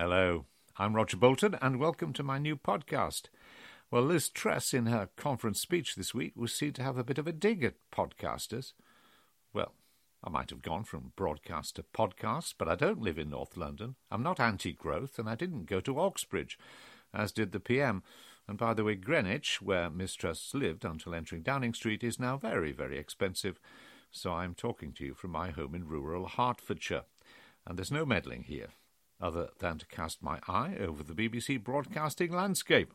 Hello, I'm Roger Bolton, and welcome to my new podcast. Well, Liz Truss, in her conference speech this week, was seen to have a bit of a dig at podcasters. Well, I might have gone from broadcast to podcast, but I don't live in North London. I'm not anti growth, and I didn't go to Oxbridge, as did the PM. And by the way, Greenwich, where Miss Truss lived until entering Downing Street, is now very, very expensive. So I'm talking to you from my home in rural Hertfordshire. And there's no meddling here, other than to cast my eye over the BBC broadcasting landscape.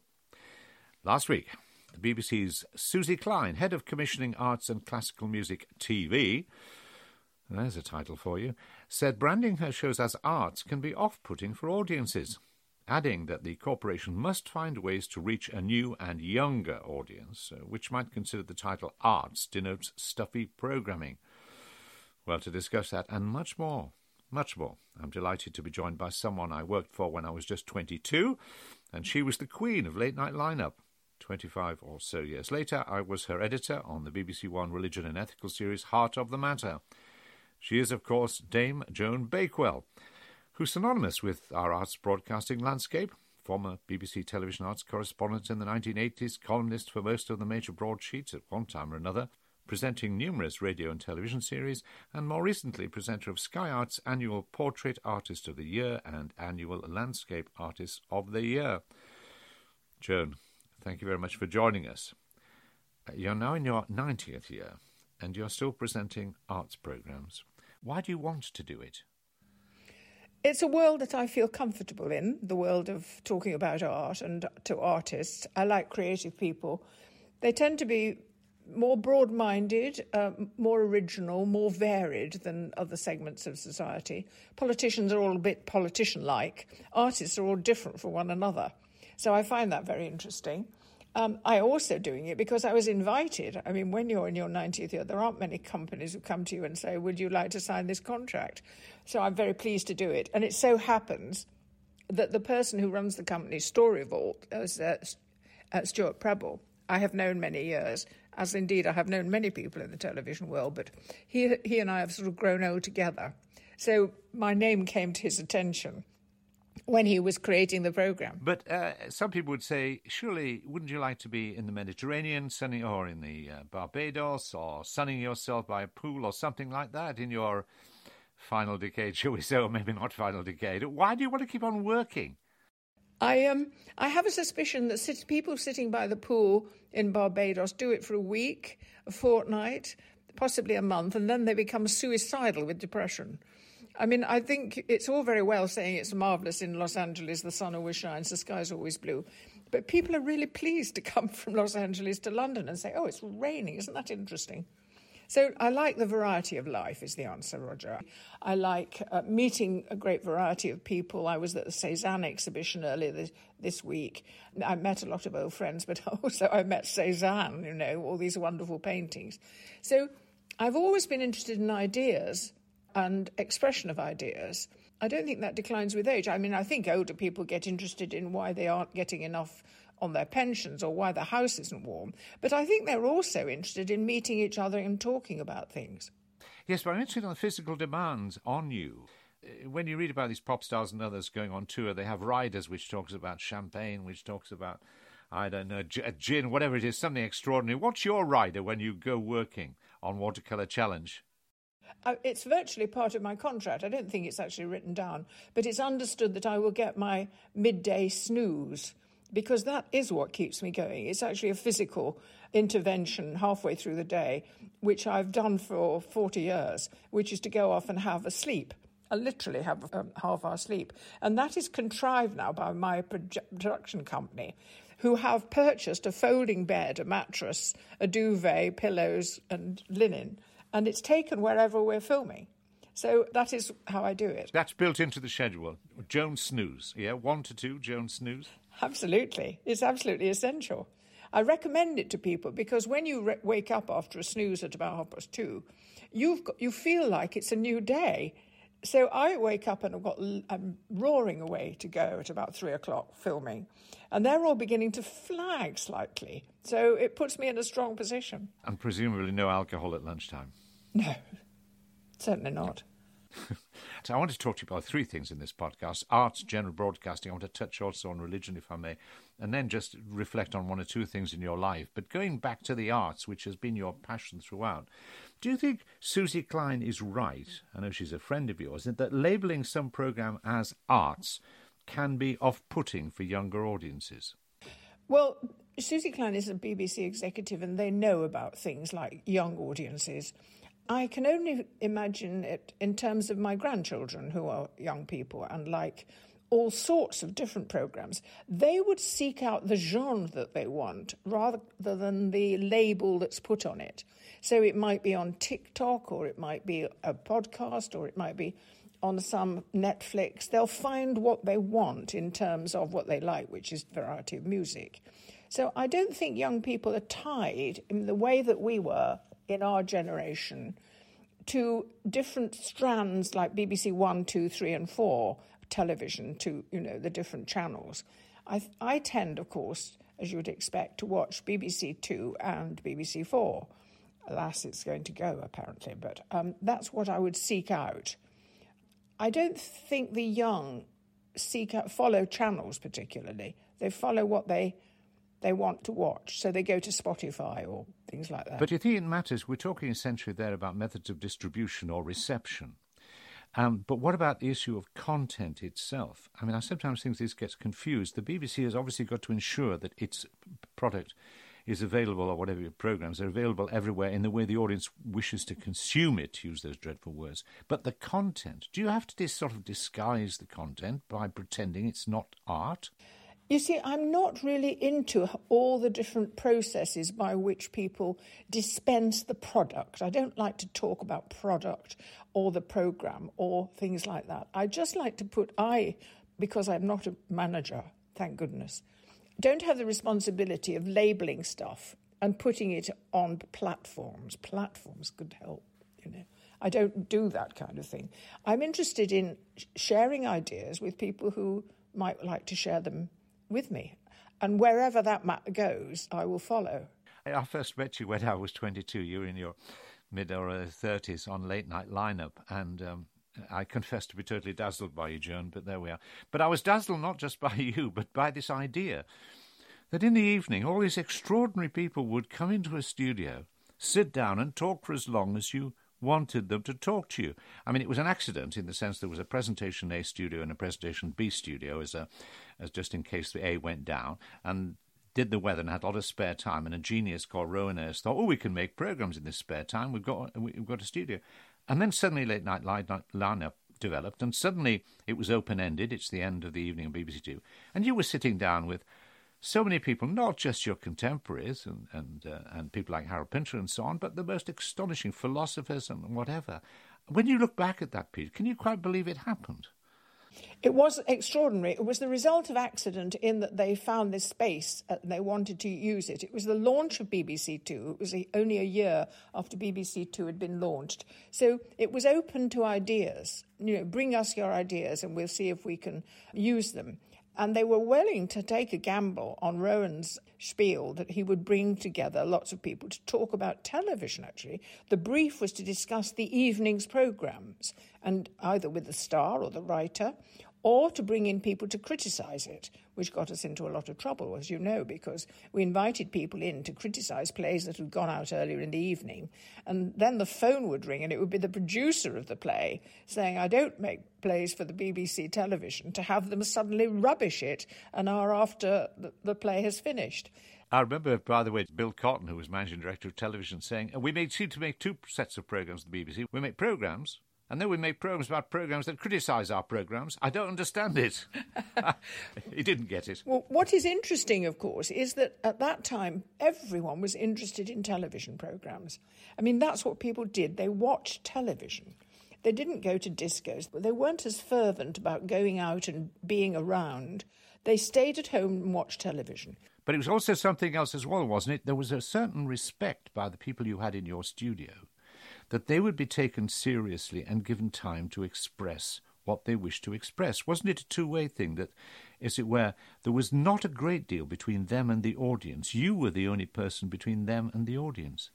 Last week, the BBC's Suzy Klein, head of commissioning arts and classical music TV, there's a title for you, said branding her shows as arts can be off putting for audiences adding that the corporation must find ways to reach a new and younger audience, uh, which might consider the title Arts denotes stuffy programming. Well, to discuss that and much more, much more, I'm delighted to be joined by someone I worked for when I was just 22, and she was the queen of late night lineup. 25 or so years later, I was her editor on the BBC One Religion and Ethical series Heart of the Matter. She is, of course, Dame Joan Bakewell who's synonymous with our arts broadcasting landscape. Former BBC television arts correspondent in the 1980s, columnist for most of the major broadsheets at one time or another, presenting numerous radio and television series, and more recently presenter of Sky Arts' annual Portrait Artist of the Year and annual Landscape Artist of the Year. Joan, thank you very much for joining us. Uh, you're now in your 90th year, and you're still presenting arts programs. Why do you want to do it? It's a world that I feel comfortable in, the world of talking about art and to artists. I like creative people. They tend to be more broad minded, uh, more original, more varied than other segments of society. Politicians are all a bit politician like, artists are all different from one another. So I find that very interesting. Um, I also doing it because I was invited. I mean, when you're in your 90th year, there aren't many companies who come to you and say, Would you like to sign this contract? So I'm very pleased to do it. And it so happens that the person who runs the company, Story Vault, is uh, uh, Stuart Prebble. I have known many years, as indeed I have known many people in the television world, but he, he and I have sort of grown old together. So my name came to his attention when he was creating the program. But uh, some people would say, surely, wouldn't you like to be in the Mediterranean, sunning, or in the uh, Barbados, or sunning yourself by a pool, or something like that in your final decade, shall we say, or maybe not final decade? Why do you want to keep on working? I um I have a suspicion that sit- people sitting by the pool in Barbados do it for a week, a fortnight, possibly a month, and then they become suicidal with depression. I mean, I think it's all very well saying it's marvellous in Los Angeles, the sun always shines, the sky's always blue. But people are really pleased to come from Los Angeles to London and say, oh, it's raining. Isn't that interesting? So I like the variety of life, is the answer, Roger. I like uh, meeting a great variety of people. I was at the Cezanne exhibition earlier this, this week. I met a lot of old friends, but also I met Cezanne, you know, all these wonderful paintings. So I've always been interested in ideas and expression of ideas. I don't think that declines with age. I mean, I think older people get interested in why they aren't getting enough on their pensions or why the house isn't warm. But I think they're also interested in meeting each other and talking about things. Yes, but I'm interested in the physical demands on you. Uh, when you read about these pop stars and others going on tour, they have riders which talks about champagne, which talks about, I don't know, a gin, whatever it is, something extraordinary. What's your rider when you go working on Watercolour Challenge? Uh, it's virtually part of my contract. I don't think it's actually written down, but it's understood that I will get my midday snooze because that is what keeps me going. It's actually a physical intervention halfway through the day, which I've done for 40 years, which is to go off and have a sleep. I literally have a um, half hour sleep. And that is contrived now by my production company, who have purchased a folding bed, a mattress, a duvet, pillows, and linen and it's taken wherever we're filming. So that is how I do it. That's built into the schedule. Joan snooze, yeah, one to two, Joan snooze. Absolutely, it's absolutely essential. I recommend it to people because when you re- wake up after a snooze at about half past two, you've got, you feel like it's a new day. So I wake up and I've got I'm roaring away to go at about three o'clock filming, and they're all beginning to flag slightly. So it puts me in a strong position. And presumably no alcohol at lunchtime. No, certainly not. that, I want to talk to you about three things in this podcast arts, general broadcasting. I want to touch also on religion, if I may, and then just reflect on one or two things in your life. But going back to the arts, which has been your passion throughout, do you think Suzy Klein is right? I know she's a friend of yours, that labelling some programme as arts can be off putting for younger audiences? Well, Suzy Klein is a BBC executive and they know about things like young audiences. I can only imagine it in terms of my grandchildren who are young people and like all sorts of different programs. They would seek out the genre that they want rather than the label that's put on it. So it might be on TikTok or it might be a podcast or it might be on some Netflix. They'll find what they want in terms of what they like, which is variety of music. So I don't think young people are tied in the way that we were in our generation to different strands like BBC One, Two, Three, and 4 television to, you know, the different channels. I, I tend, of course, as you would expect, to watch BBC Two and BBC Four. Alas, it's going to go, apparently, but um, that's what I would seek out. I don't think the young seek out, follow channels particularly. They follow what they they want to watch. So they go to Spotify or things like that. But you think it matters? We're talking essentially there about methods of distribution or reception. Um, but what about the issue of content itself? I mean, I sometimes think this gets confused. The BBC has obviously got to ensure that its product is available, or whatever your programs are available everywhere in the way the audience wishes to consume it, to use those dreadful words. But the content, do you have to sort of disguise the content by pretending it's not art? You see, I'm not really into all the different processes by which people dispense the product. I don't like to talk about product or the program or things like that. I just like to put, I, because I'm not a manager, thank goodness, don't have the responsibility of labeling stuff and putting it on platforms. Platforms could help, you know. I don't do that kind of thing. I'm interested in sharing ideas with people who might like to share them with me. And wherever that map goes, I will follow. I first met you when I was 22. You were in your mid or 30s on late night lineup, and um, I confess to be totally dazzled by you, Joan, but there we are. But I was dazzled not just by you, but by this idea that in the evening all these extraordinary people would come into a studio, sit down, and talk for as long as you wanted them to talk to you. I mean, it was an accident in the sense there was a presentation A studio and a presentation B studio as a as just in case the A went down, and did the weather and had a lot of spare time. And a genius called Rowan Ayres thought, oh, we can make programs in this spare time. We've got we've got a studio, and then suddenly late night lineup developed, and suddenly it was open ended. It's the end of the evening on BBC Two, and you were sitting down with so many people, not just your contemporaries and and uh, and people like Harold Pinter and so on, but the most astonishing philosophers and whatever. When you look back at that period, can you quite believe it happened? It was extraordinary. It was the result of accident in that they found this space and they wanted to use it. It was the launch of BBC Two. It was only a year after BBC Two had been launched. So it was open to ideas. You know, bring us your ideas and we'll see if we can use them. And they were willing to take a gamble on Rowan's spiel that he would bring together lots of people to talk about television, actually. The brief was to discuss the evening's programmes, and either with the star or the writer, or to bring in people to criticise it, which got us into a lot of trouble, as you know, because we invited people in to criticise plays that had gone out earlier in the evening. And then the phone would ring, and it would be the producer of the play saying, I don't make plays for the BBC television, to have them suddenly rubbish it an hour after the play has finished. I remember, by the way, Bill Cotton, who was managing director of television, saying, We made, seem to make two sets of programmes at the BBC. We make programmes and then we make programs about programs that criticise our programs. I don't understand it. he didn't get it. Well, what is interesting, of course, is that at that time everyone was interested in television programs. I mean, that's what people did. They watched television. They didn't go to discos, but they weren't as fervent about going out and being around. They stayed at home and watched television. But it was also something else as well, wasn't it? There was a certain respect by the people you had in your studio that they would be taken seriously and given time to express what they wished to express. Wasn't it a two way thing that, as it were, there was not a great deal between them and the audience? You were the only person between them and the audience.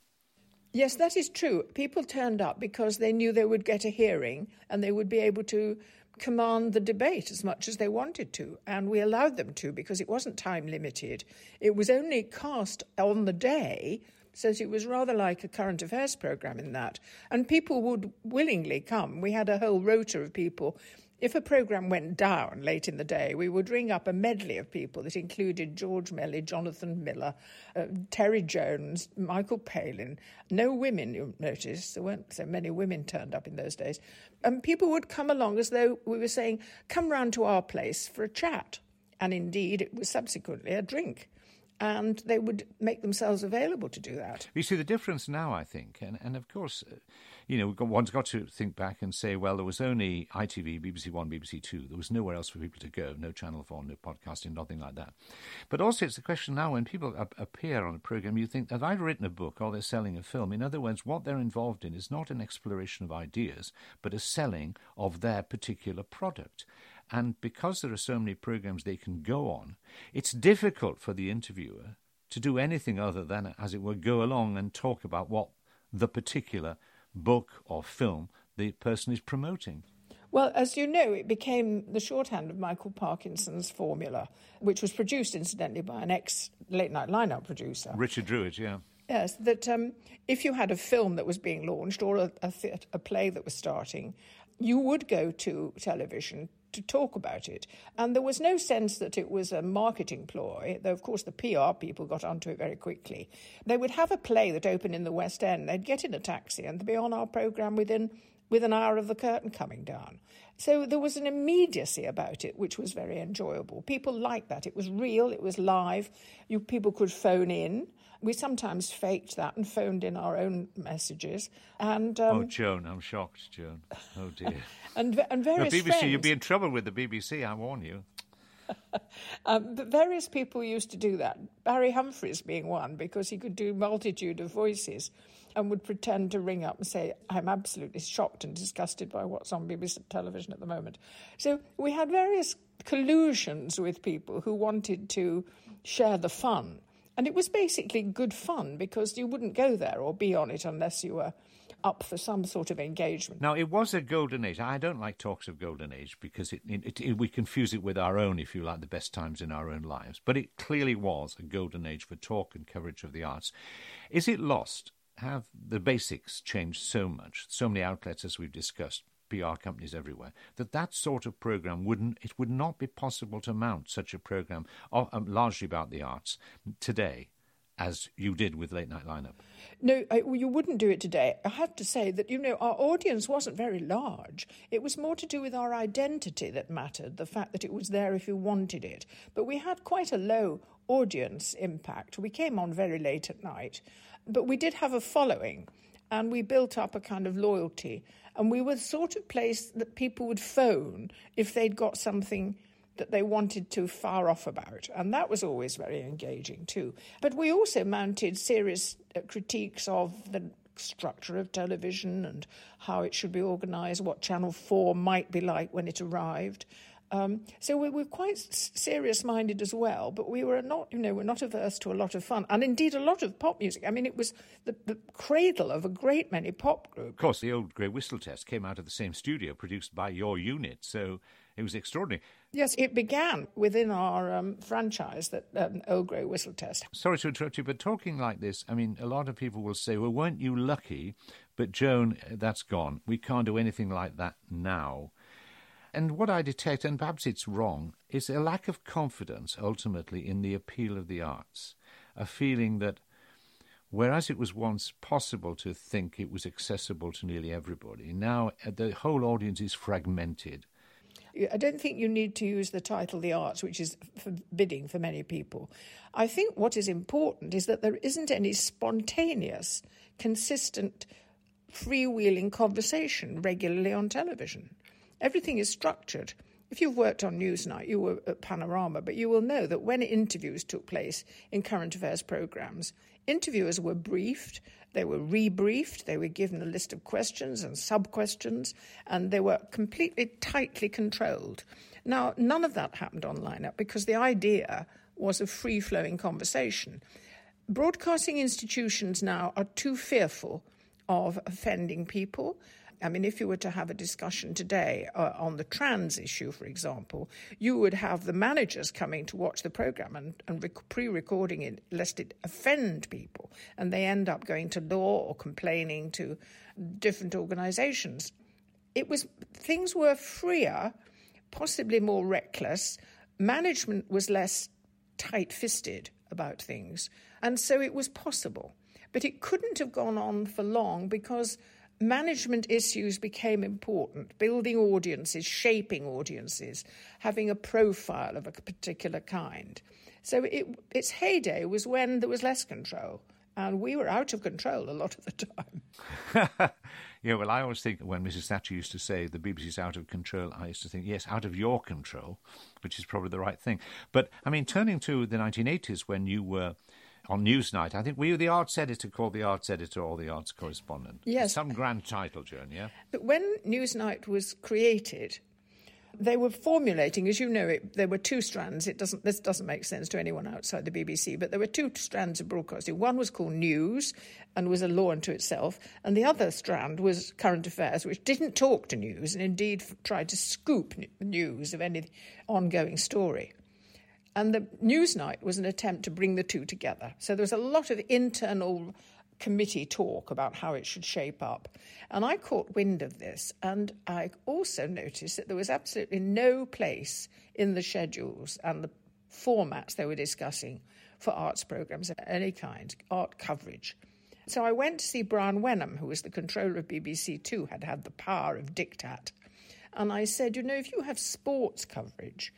Yes, that is true. People turned up because they knew they would get a hearing and they would be able to command the debate as much as they wanted to. And we allowed them to because it wasn't time limited. It was only cast on the day, so it was rather like a current affairs programme in that. And people would willingly come. We had a whole rota of people if a programme went down late in the day, we would ring up a medley of people that included George Melly, Jonathan Miller, uh, Terry Jones, Michael Palin. No women, you notice. There weren't so many women turned up in those days. And people would come along as though we were saying, come round to our place for a chat. And indeed, it was subsequently a drink and they would make themselves available to do that. You see the difference now, I think, and and of course, uh, you know, one's got to think back and say, well, there was only ITV, BBC One, BBC Two. There was nowhere else for people to go. No Channel Four, no podcasting, nothing like that. But also, it's a question now when people appear on a program, you think, have I written a book or they're selling a film? In other words, what they're involved in is not an exploration of ideas, but a selling of their particular product. And because there are so many programs they can go on, it's difficult for the interviewer to do anything other than, as it were, go along and talk about what the particular book or film the person is promoting. Well, as you know, it became the shorthand of Michael Parkinson's formula, which was produced, incidentally, by an ex late night lineup producer. Richard Drewett, yeah. Yes, that um, if you had a film that was being launched or a, a, a play that was starting, you would go to television to talk about it. And there was no sense that it was a marketing ploy, though, of course, the PR people got onto it very quickly. They would have a play that opened in the West End. They'd get in a taxi and they'd be on our programme within with an hour of the curtain coming down. So there was an immediacy about it, which was very enjoyable. People liked that. It was real, it was live. You, people could phone in. We sometimes faked that and phoned in our own messages. And um, oh, Joan, I'm shocked, Joan. Oh dear. and and various the BBC, friends, you'd be in trouble with the BBC. I warn you. um, but various people used to do that. Barry Humphries being one, because he could do multitude of voices and would pretend to ring up and say, I'm absolutely shocked and disgusted by what's on BBC television at the moment. So we had various collusions with people who wanted to share the fun. And it was basically good fun because you wouldn't go there or be on it unless you were up for some sort of engagement. Now, it was a golden age. I don't like talks of golden age because it, it, it, we confuse it with our own, if you like, the best times in our own lives. But it clearly was a golden age for talk and coverage of the arts. Is it lost? Have the basics changed so much? So many outlets, as we've discussed, PR companies everywhere, that that sort of program wouldn't, it would not be possible to mount such a program, um, largely about the arts, today as you did with Late Night Lineup? No, I, you wouldn't do it today. I have to say that, you know, our audience wasn't very large. It was more to do with our identity that mattered, the fact that it was there if you wanted it. But we had quite a low audience impact. We came on very late at night, but we did have a following and we built up a kind of loyalty. And we were the sort of place that people would phone if they'd got something that they wanted to fire off about. And that was always very engaging too. But we also mounted serious uh, critiques of the structure of television and how it should be organised, what Channel 4 might be like when it arrived. Um, so we were quite serious-minded as well, but we were not, you know, we're not averse to a lot of fun, and indeed a lot of pop music. I mean, it was the, the cradle of a great many pop groups. Of course, the old Grey Whistle Test came out of the same studio, produced by your unit, so it was extraordinary. Yes, it began within our um, franchise, that um, Old Grey Whistle Test. Sorry to interrupt you, but talking like this, I mean, a lot of people will say, well, weren't you lucky? But Joan, that's gone. We can't do anything like that now. And what I detect, and perhaps it's wrong, is a lack of confidence ultimately in the appeal of the arts. A feeling that whereas it was once possible to think it was accessible to nearly everybody, now uh, the whole audience is fragmented. I don't think you need to use the title the arts, which is forbidding for many people. I think what is important is that there isn't any spontaneous, consistent, freewheeling conversation regularly on television. Everything is structured. If you've worked on Newsnight, you were at Panorama, but you will know that when interviews took place in current affairs programs, interviewers were briefed, they were rebriefed, they were given a list of questions and sub questions, and they were completely tightly controlled. Now, none of that happened on lineup uh, because the idea was a free flowing conversation. broadcasting institutions now are too fearful of offending people. I mean, if you were to have a discussion today uh, on the trans issue, for example, you would have the managers coming to watch the program and, and rec- pre recording it lest it offend people. And they end up going to law or complaining to different organizations. It was, things were freer, possibly more reckless. Management was less tight fisted about things. And so it was possible. But it couldn't have gone on for long because management issues became important building audiences, shaping audiences, having a profile of a particular kind. So it, its heyday was when there was less control. And we were out of control a lot of the time. yeah, well, I always think when Mrs. Thatcher used to say the BBC's out of control, I used to think, yes, out of your control, which is probably the right thing. But, I mean, turning to the 1980s when you were on Newsnight. I think were you the arts editor called the arts editor or the arts correspondent? Yes. Some grand title, Joan, yeah? But when Newsnight was created, they were formulating, as you know, it, there were two strands. It doesn't, this doesn't make sense to anyone outside the BBC, but there were two strands of broadcasting. One was called news and was a law unto itself, and the other strand was current affairs, which didn't talk to news and indeed tried to scoop news of any ongoing story. And the Newsnight was an attempt to bring the two together. So there was a lot of internal committee talk about how it should shape up. And I caught wind of this, and I also noticed that there was absolutely no place in the schedules and the formats they were discussing for arts programs of any kind, art coverage. So I went to see Brian Wenham, who was the controller of BBC Two, had had the power of diktat. And I said, you know, if you have sports coverage,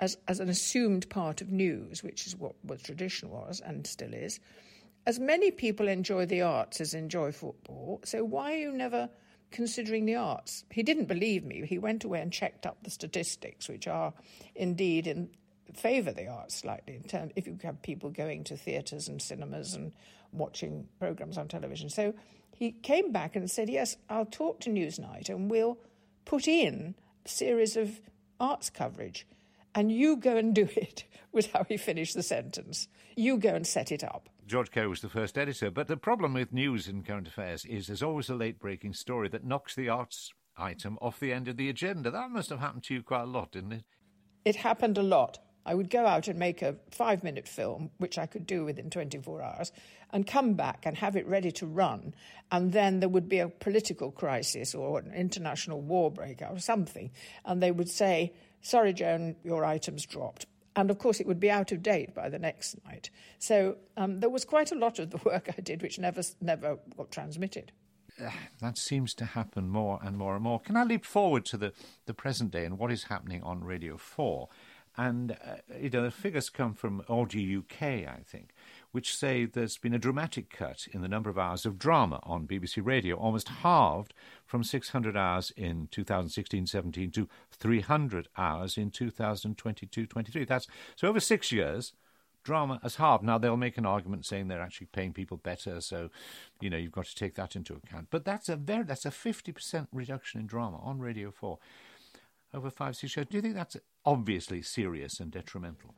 as, as an assumed part of news, which is what, what tradition was and still is. As many people enjoy the arts as enjoy football, so why are you never considering the arts? He didn't believe me. He went away and checked up the statistics, which are indeed in favour the arts slightly. In terms, if you have people going to theatres and cinemas and watching programmes on television, so he came back and said, "Yes, I'll talk to Newsnight and we'll put in a series of arts coverage." And you go and do it, was how he finished the sentence. You go and set it up. George Kerr was the first editor, but the problem with news and current affairs is there's always a late breaking story that knocks the arts item off the end of the agenda. That must have happened to you quite a lot, didn't it? It happened a lot. I would go out and make a five minute film, which I could do within 24 hours, and come back and have it ready to run. And then there would be a political crisis or an international war breakout or something. And they would say, sorry, Joan, your item's dropped. And of course, it would be out of date by the next night. So um, there was quite a lot of the work I did which never, never got transmitted. Uh, that seems to happen more and more and more. Can I leap forward to the, the present day and what is happening on Radio 4? And, uh, you know, the figures come from RG UK, I think, which say there's been a dramatic cut in the number of hours of drama on BBC Radio, almost halved from 600 hours in 2016 17 to 300 hours in 2022 23. That's so over six years. Drama has halved. Now they'll make an argument saying they're actually paying people better, so you know you've got to take that into account. But that's a very that's a fifty percent reduction in drama on Radio Four over five six years. Do you think that's obviously serious and detrimental?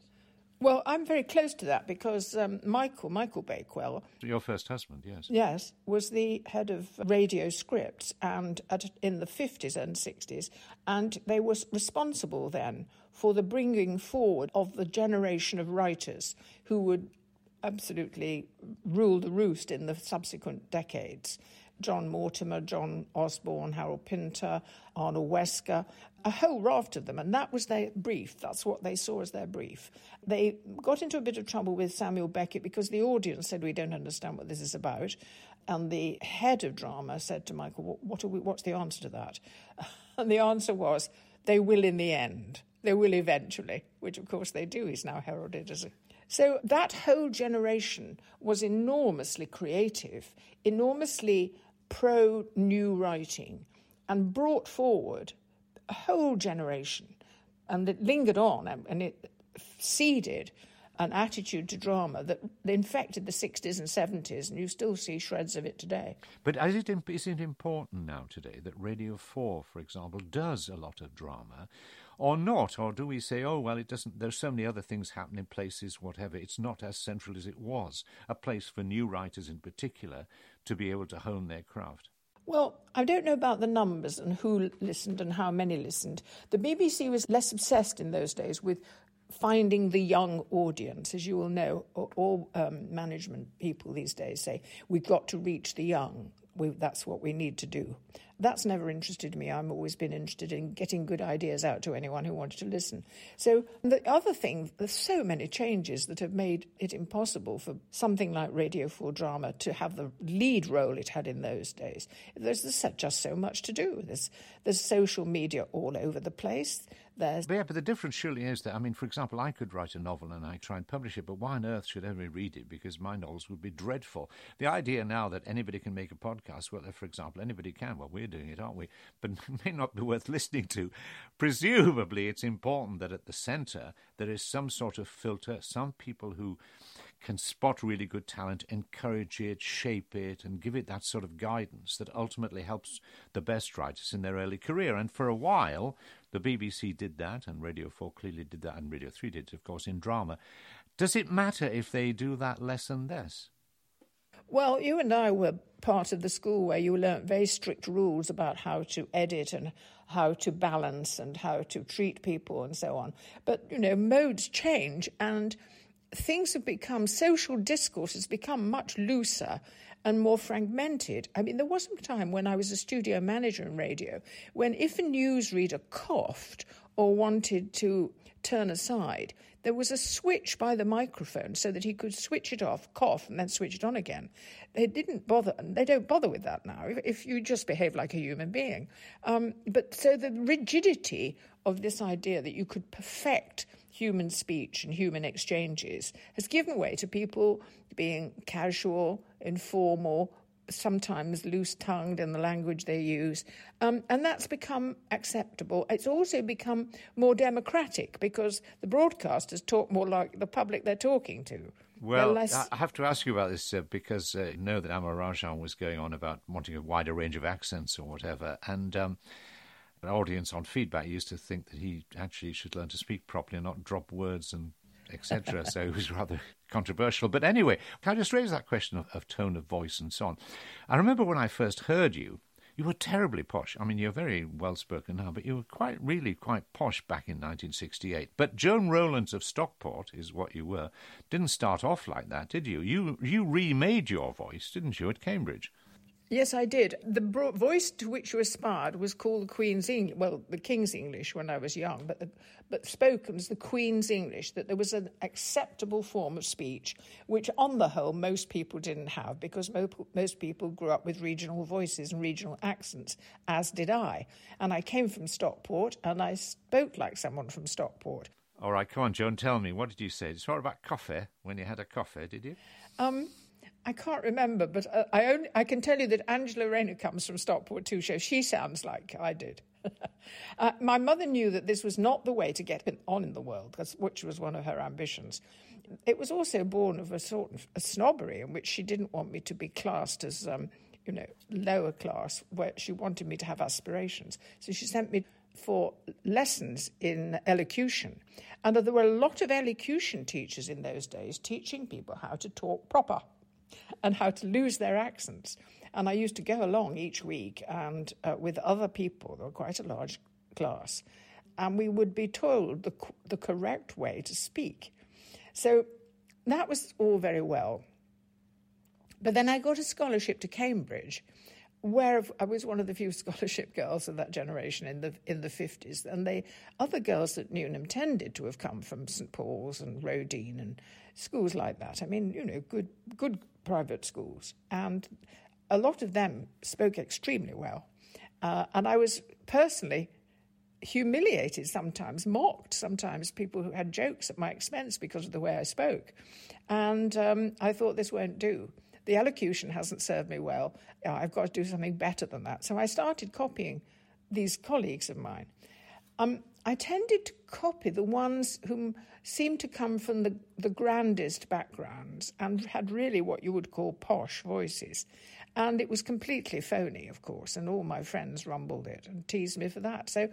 Well, I'm very close to that because um, Michael, Michael Bakewell, your first husband, yes, yes, was the head of radio scripts and at, in the 50s and 60s, and they were responsible then for the bringing forward of the generation of writers who would absolutely rule the roost in the subsequent decades. John Mortimer, John Osborne, Harold Pinter, Arnold Wesker, a whole raft of them. And that was their brief. That's what they saw as their brief. They got into a bit of trouble with Samuel Beckett because the audience said, We don't understand what this is about. And the head of drama said to Michael, what we, What's the answer to that? And the answer was, They will in the end. They will eventually, which of course they do. He's now heralded as a so that whole generation was enormously creative, enormously pro new writing and brought forward a whole generation. And it lingered on and it seeded an attitude to drama that infected the 60s and 70s, and you still see shreds of it today. But is it, is it important now today that Radio 4, for example, does a lot of drama? Or not? Or do we say, oh, well, it doesn't, there's so many other things happening, places, whatever. It's not as central as it was. A place for new writers in particular to be able to hone their craft. Well, I don't know about the numbers and who listened and how many listened. The BBC was less obsessed in those days with finding the young audience. As you will know, all um, management people these days say, we've got to reach the young. We, that's what we need to do. That's never interested me. I've always been interested in getting good ideas out to anyone who wanted to listen. So, the other thing, there's so many changes that have made it impossible for something like Radio 4 Drama to have the lead role it had in those days. There's, just so much to do. There's, there's social media all over the place there's. But yeah, but the difference surely is that, I mean, for example, I could write a novel and I try and publish it, but why on earth should anyone read it? Because my novels would be dreadful. The idea now that anybody can make a podcast, well, for example, anybody can, well, we're doing it, aren't we? But may not be worth listening to. Presumably, it's important that at the centre there is some sort of filter, some people who can spot really good talent, encourage it, shape it, and give it that sort of guidance that ultimately helps the best writers in their early career. And for a while, the BBC did that, and Radio 4 clearly did that, and Radio 3 did, of course, in drama. Does it matter if they do that less and less? Well, you and I were part of the school where you learnt very strict rules about how to edit and how to balance and how to treat people and so on. But, you know, modes change and things have become, social discourse has become much looser and more fragmented. I mean, there was a time when I was a studio manager in radio when if a newsreader coughed or wanted to turn aside, there was a switch by the microphone so that he could switch it off, cough, and then switch it on again. They didn't bother, and they don't bother with that now if, if you just behave like a human being. Um, but so the rigidity of this idea that you could perfect human speech and human exchanges has given way to people being casual, informal, sometimes loose tongued in the language they use. Um, and that's become acceptable. It's also become more democratic because the broadcasters talk more like the public they're talking to. Well, less... I have to ask you about this uh, because uh, you know that Amol Rajan was going on about wanting a wider range of accents or whatever. And. Um, audience on feedback used to think that he actually should learn to speak properly and not drop words and etc. so it was rather controversial. But anyway, can I just raise that question of, of, tone of voice and so on? I remember when I first heard you, you were terribly posh. I mean, you're very well spoken now, but you were quite, really quite posh back in 1968. But Joan Rowlands of Stockport is what you were. Didn't start off like that, did you? You you remade your voice, didn't you, at Cambridge? Yes, I did. The bro- voice to which you aspired was called the Queen's English, well, the King's English when I was young, but the, but spoken as the Queen's English. That there was an acceptable form of speech, which on the whole most people didn't have because mo- most people grew up with regional voices and regional accents, as did I. And I came from Stockport, and I spoke like someone from Stockport. All right, come on, Joan, tell me what did you say? You talk about coffee when you had a coffee? Did you? Um, I can't remember, but uh, I only, I can tell you that Angela Rayner comes from Stockport too, so she sounds like I did. uh, my mother knew that this was not the way to get on in the world, which was one of her ambitions. It was also born of a sort of a snobbery in which she didn't want me to be classed as, um, you know, lower class, where she wanted me to have aspirations. So she sent me for lessons in elocution. And there were a lot of elocution teachers in those days teaching people how to talk proper and how to lose their accents. And I used to go along each week and uh, with other people, there were quite a large class, and we would be told the, the correct way to speak. So that was all very well. But then I got a scholarship to Cambridge, where I was one of the few scholarship girls of that generation in the in the fifties, and the other girls at Newnham tended to have come from St Paul's and Roedean and schools like that. I mean, you know, good good private schools, and a lot of them spoke extremely well. Uh, and I was personally humiliated sometimes, mocked sometimes, people who had jokes at my expense because of the way I spoke. And um, I thought this won't do. The elocution hasn't served me well. I've got to do something better than that. So I started copying these colleagues of mine. Um, I tended to copy the ones whom seemed to come from the, the grandest backgrounds and had really what you would call posh voices. And it was completely phony, of course, and all my friends rumbled it and teased me for that. So,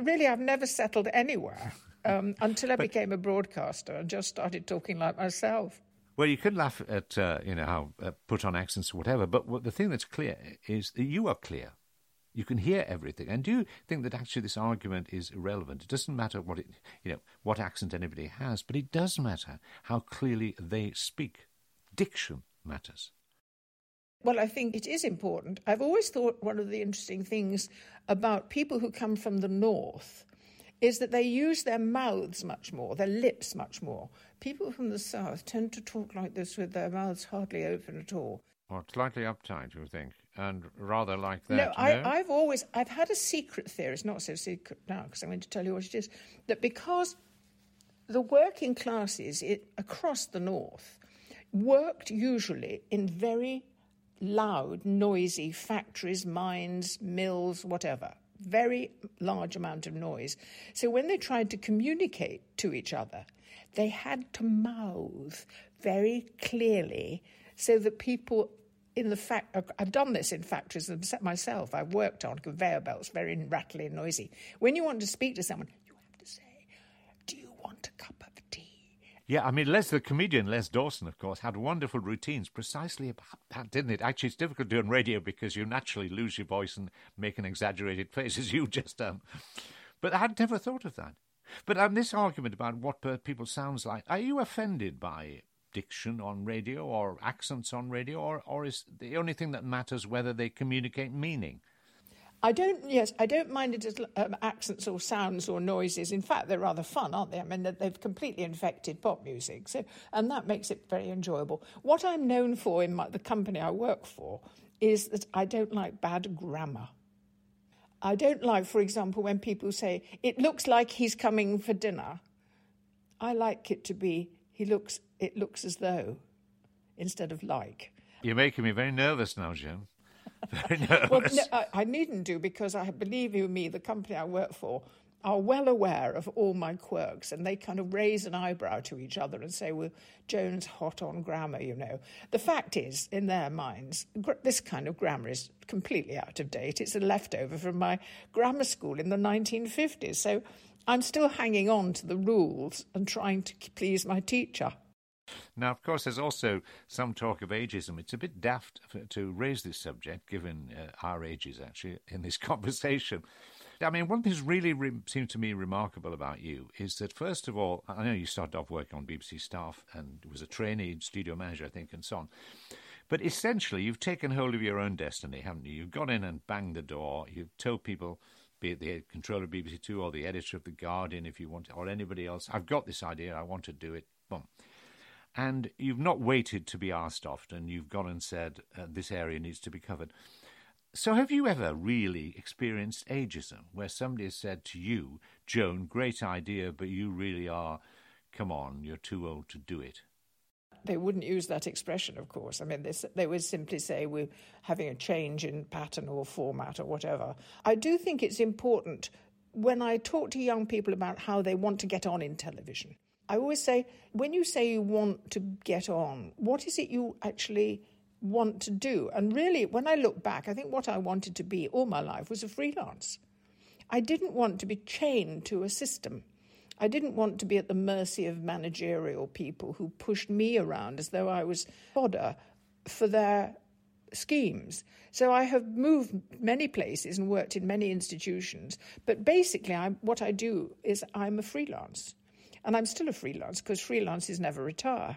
really, I've never settled anywhere um, until I but, became a broadcaster and just started talking like myself. Well, you could laugh at uh, you know how uh, put on accents or whatever, but what, the thing that's clear is that you are clear. You can hear everything. And do you think that actually this argument is irrelevant? It doesn't matter what it, you know, what accent anybody has, but it does matter how clearly they speak. Diction matters. Well, I think it is important. I've always thought one of the interesting things about people who come from the north is that they use their mouths much more, their lips much more. People from the south tend to talk like this with their mouths hardly open at all. Or slightly uptight, you think, and rather like that. No, I, have always I've had a secret theory. It's not so secret now because I'm going to tell you what it is. That because the working classes it, across the north worked usually in very loud, noisy factories, mines, mills, whatever. Very large amount of noise. So when they tried to communicate to each other, they had to mouth very clearly so that people in the fact I've done this in factories myself. I've worked on conveyor belts, very rattly and noisy. When you want to speak to someone, you have to say, "Do you want a cup of tea?" yeah, I mean, Les, the comedian Les Dawson, of course, had wonderful routines precisely about that, didn't it? Actually, it's difficult doing radio because you naturally lose your voice and make an exaggerated face, as you just done. But I had never thought of that. But um, this argument about what people sounds like, are you offended by diction on radio or accents on radio, or, or is the only thing that matters whether they communicate meaning? I don't. Yes, I don't mind it as um, accents or sounds or noises. In fact, they're rather fun, aren't they? I mean, they've completely infected pop music, so and that makes it very enjoyable. What I'm known for in my, the company I work for is that I don't like bad grammar. I don't like, for example, when people say it looks like he's coming for dinner. I like it to be he looks. It looks as though, instead of like. You're making me very nervous now, Jim. Very nervous. Well, no, I, I, needn't do because I believe you me, the company I work for are well aware of all my quirks and they kind of raise an eyebrow to each other and say, well, Joan's hot on grammar, you know. The fact is, in their minds, gr- this kind of grammar is completely out of date. It's a leftover from my grammar school in the 1950s. So I'm still hanging on to the rules and trying to please my teacher. Now, of course, there's also some talk of ageism. It's a bit daft to raise this subject, given uh, our ages, actually, in this conversation. I mean, one thing that's really re- seems to me remarkable about you is that, first of all, I know you started off working on BBC staff and was a trainee studio manager, I think, and so on. But essentially, you've taken hold of your own destiny, haven't you? You've gone in and banged the door. You've told people, be it the controller of BBC Two or the editor of The Guardian, if you want, or anybody else, I've got this idea, I want to do it. And you've not waited to be asked often. You've gone and said, uh, this area needs to be covered. So, have you ever really experienced ageism where somebody has said to you, Joan, great idea, but you really are, come on, you're too old to do it? They wouldn't use that expression, of course. I mean, they, they would simply say we're having a change in pattern or format or whatever. I do think it's important when I talk to young people about how they want to get on in television I always say, when you say you want to get on, what is it you actually want to do? And really, when I look back, I think what I wanted to be all my life was a freelance. I didn't want to be chained to a system. I didn't want to be at the mercy of managerial people who pushed me around as though I was fodder for their schemes. So I have moved many places and worked in many institutions. But basically, I, what I do is I'm a freelance. And I'm still a freelance because freelancers never retire.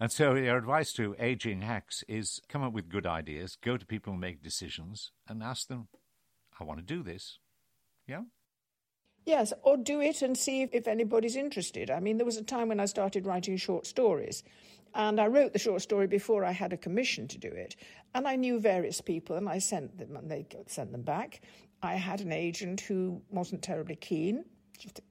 And so, your advice to aging hacks is come up with good ideas, go to people and make decisions, and ask them, I want to do this. Yeah? Yes, or do it and see if, if anybody's interested. I mean, there was a time when I started writing short stories, and I wrote the short story before I had a commission to do it. And I knew various people, and I sent them, and they sent them back. I had an agent who wasn't terribly keen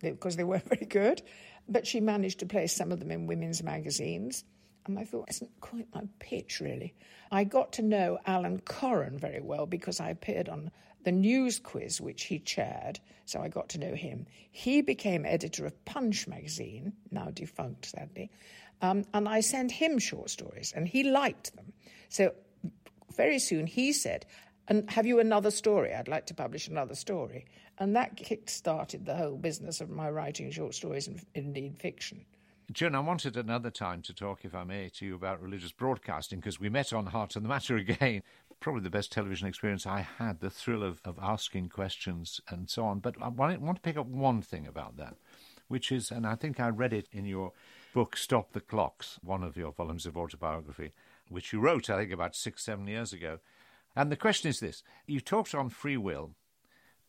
because they weren't very good. But she managed to place some of them in women's magazines. And I thought, isn't quite my pitch, really. I got to know Alan Coren very well because I appeared on the news quiz which he chaired, so I got to know him. He became editor of Punch magazine, now defunct, sadly, um, and I sent him short stories, and he liked them. So very soon he said, and have you another story? I'd like to publish another story. And that kick started the whole business of my writing short stories and indeed fiction. Joan, I wanted another time to talk, if I may, to you about religious broadcasting because we met on Heart and the Matter again. Probably the best television experience I had, the thrill of, of asking questions and so on. But um, I want to pick up one thing about that, which is, and I think I read it in your book, Stop the Clocks, one of your volumes of autobiography, which you wrote, I think, about six, seven years ago. And the question is this you talked on free will,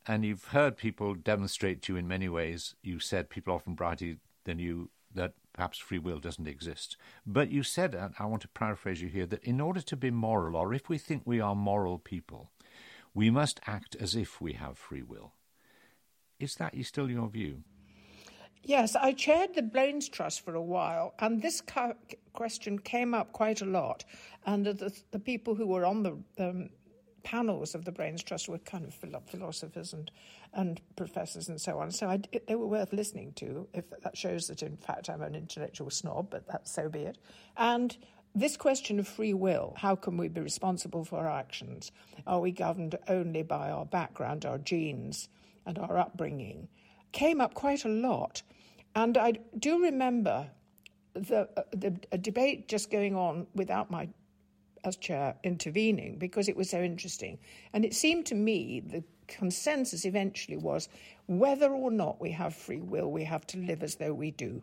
and you've heard people demonstrate to you in many ways. You said people often brighter than you that perhaps free will doesn't exist. But you said, and I want to paraphrase you here, that in order to be moral, or if we think we are moral people, we must act as if we have free will. Is that still your view? Yes, I chaired the Brains Trust for a while, and this question came up quite a lot. And the, the people who were on the panels of the Brains Trust were kind of philosophers and, and professors and so on. So I, they were worth listening to. If that shows that, in fact, I'm an intellectual snob, but that so be it. And this question of free will how can we be responsible for our actions? Are we governed only by our background, our genes, and our upbringing? Came up quite a lot. And I do remember the, uh, the debate just going on without my as chair intervening because it was so interesting. And it seemed to me the consensus eventually was whether or not we have free will, we have to live as though we do.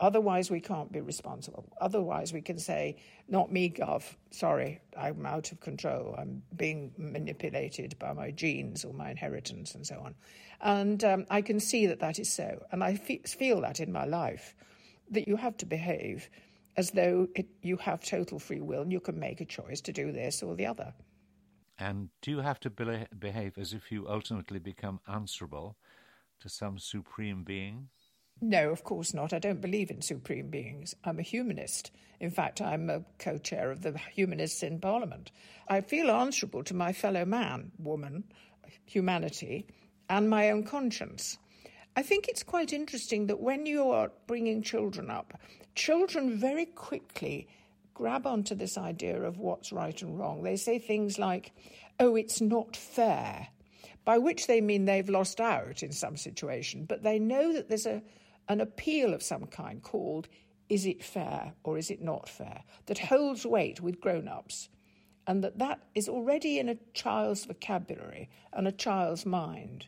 Otherwise, we can't be responsible. Otherwise, we can say, not me, Gov. Sorry, I'm out of control. I'm being manipulated by my genes or my inheritance and so on. And um, I can see that that is so. And I fe- feel that in my life, that you have to behave as though it, you have total free will and you can make a choice to do this or the other. And do you have to be- behave as if you ultimately become answerable to some supreme being? No, of course not. I don't believe in supreme beings. I'm a humanist. In fact, I'm a co chair of the Humanists in Parliament. I feel answerable to my fellow man, woman, humanity, and my own conscience. I think it's quite interesting that when you are bringing children up, children very quickly grab onto this idea of what's right and wrong. They say things like, oh, it's not fair, by which they mean they've lost out in some situation, but they know that there's a, an appeal of some kind called, is it fair or is it not fair, that holds weight with grown ups. And that that is already in a child's vocabulary and a child's mind.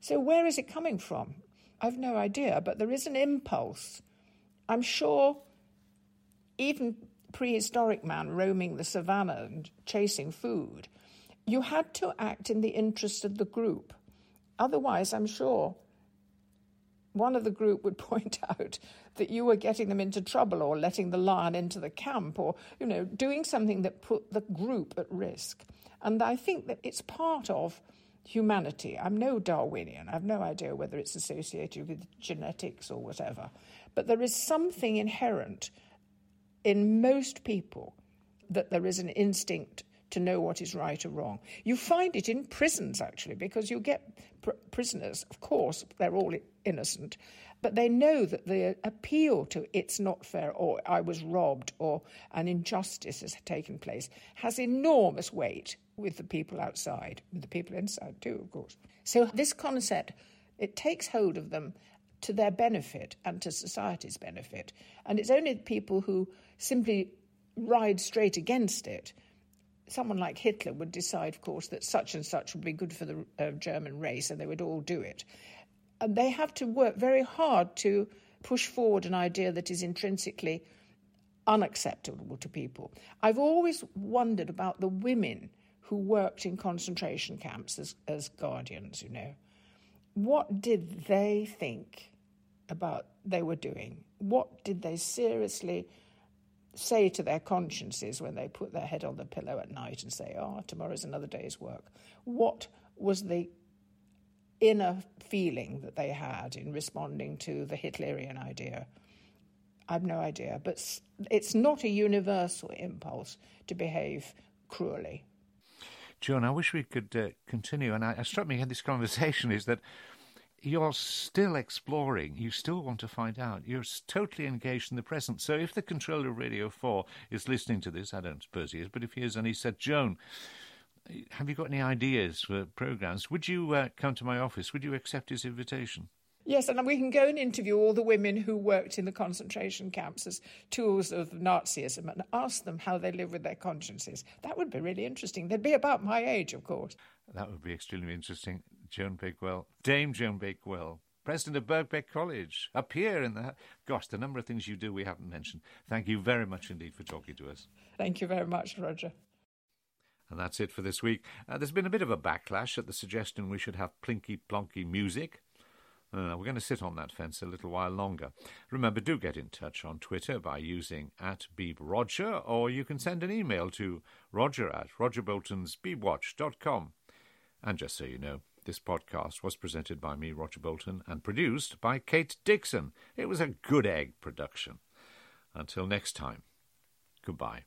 So, where is it coming from? I've no idea, but there is an impulse. I'm sure even prehistoric man roaming the savannah and chasing food, you had to act in the interest of the group. Otherwise, I'm sure one of the group would point out that you were getting them into trouble or letting the lion into the camp or, you know, doing something that put the group at risk. And I think that it's part of humanity. I'm no Darwinian. I've no idea whether it's associated with genetics or whatever. But there is something inherent in most people that there is an instinct to know what is right or wrong. You find it in prisons, actually, because you get pr- prisoners, of course, they're all innocent, but they know that the appeal to it's not fair or I was robbed or an injustice has taken place has enormous weight with the people outside, with the people inside too, of course. So this concept, it takes hold of them to their benefit and to society's benefit. And it's only people who simply ride straight against it. Someone like Hitler would decide, of course, that such and such would be good for the uh, German race, and they would all do it. And they have to work very hard to push forward an idea that is intrinsically unacceptable to people. I've always wondered about the women who worked in concentration camps as, as guardians, you know. What did they think about they were doing? What did they seriously say to their consciences when they put their head on the pillow at night and say, "Oh, tomorrow's another day's work"? What was the inner feeling that they had in responding to the Hitlerian idea? I've no idea, but it's not a universal impulse to behave cruelly. Joan, I wish we could uh, continue. And I, I struck me in this conversation is that you're still exploring. You still want to find out. You're totally engaged in the present. So if the controller of Radio 4 is listening to this, I don't suppose he is, but if he is and he said, Joan, have you got any ideas for programs? Would you uh, come to my office? Would you accept his invitation? Yes, and we can go and interview all the women who worked in the concentration camps as tools of Nazism and ask them how they live with their consciences. That would be really interesting. They'd be about my age, of course. That would be extremely interesting. Joan Bakewell, Dame Joan Bakewell, president of Birkbeck College, up here in the. Gosh, the number of things you do we haven't mentioned. Thank you very much indeed for talking to us. Thank you very much, Roger. And that's it for this week. Uh, there's been a bit of a backlash at the suggestion we should have plinky plonky music. Uh, we're going to sit on that fence a little while longer. Remember, do get in touch on Twitter by using at BeebRoger, or you can send an email to roger at rogerboltonsbeebwatch.com. And just so you know, this podcast was presented by me, Roger Bolton, and produced by Kate Dixon. It was a good egg production. Until next time, goodbye.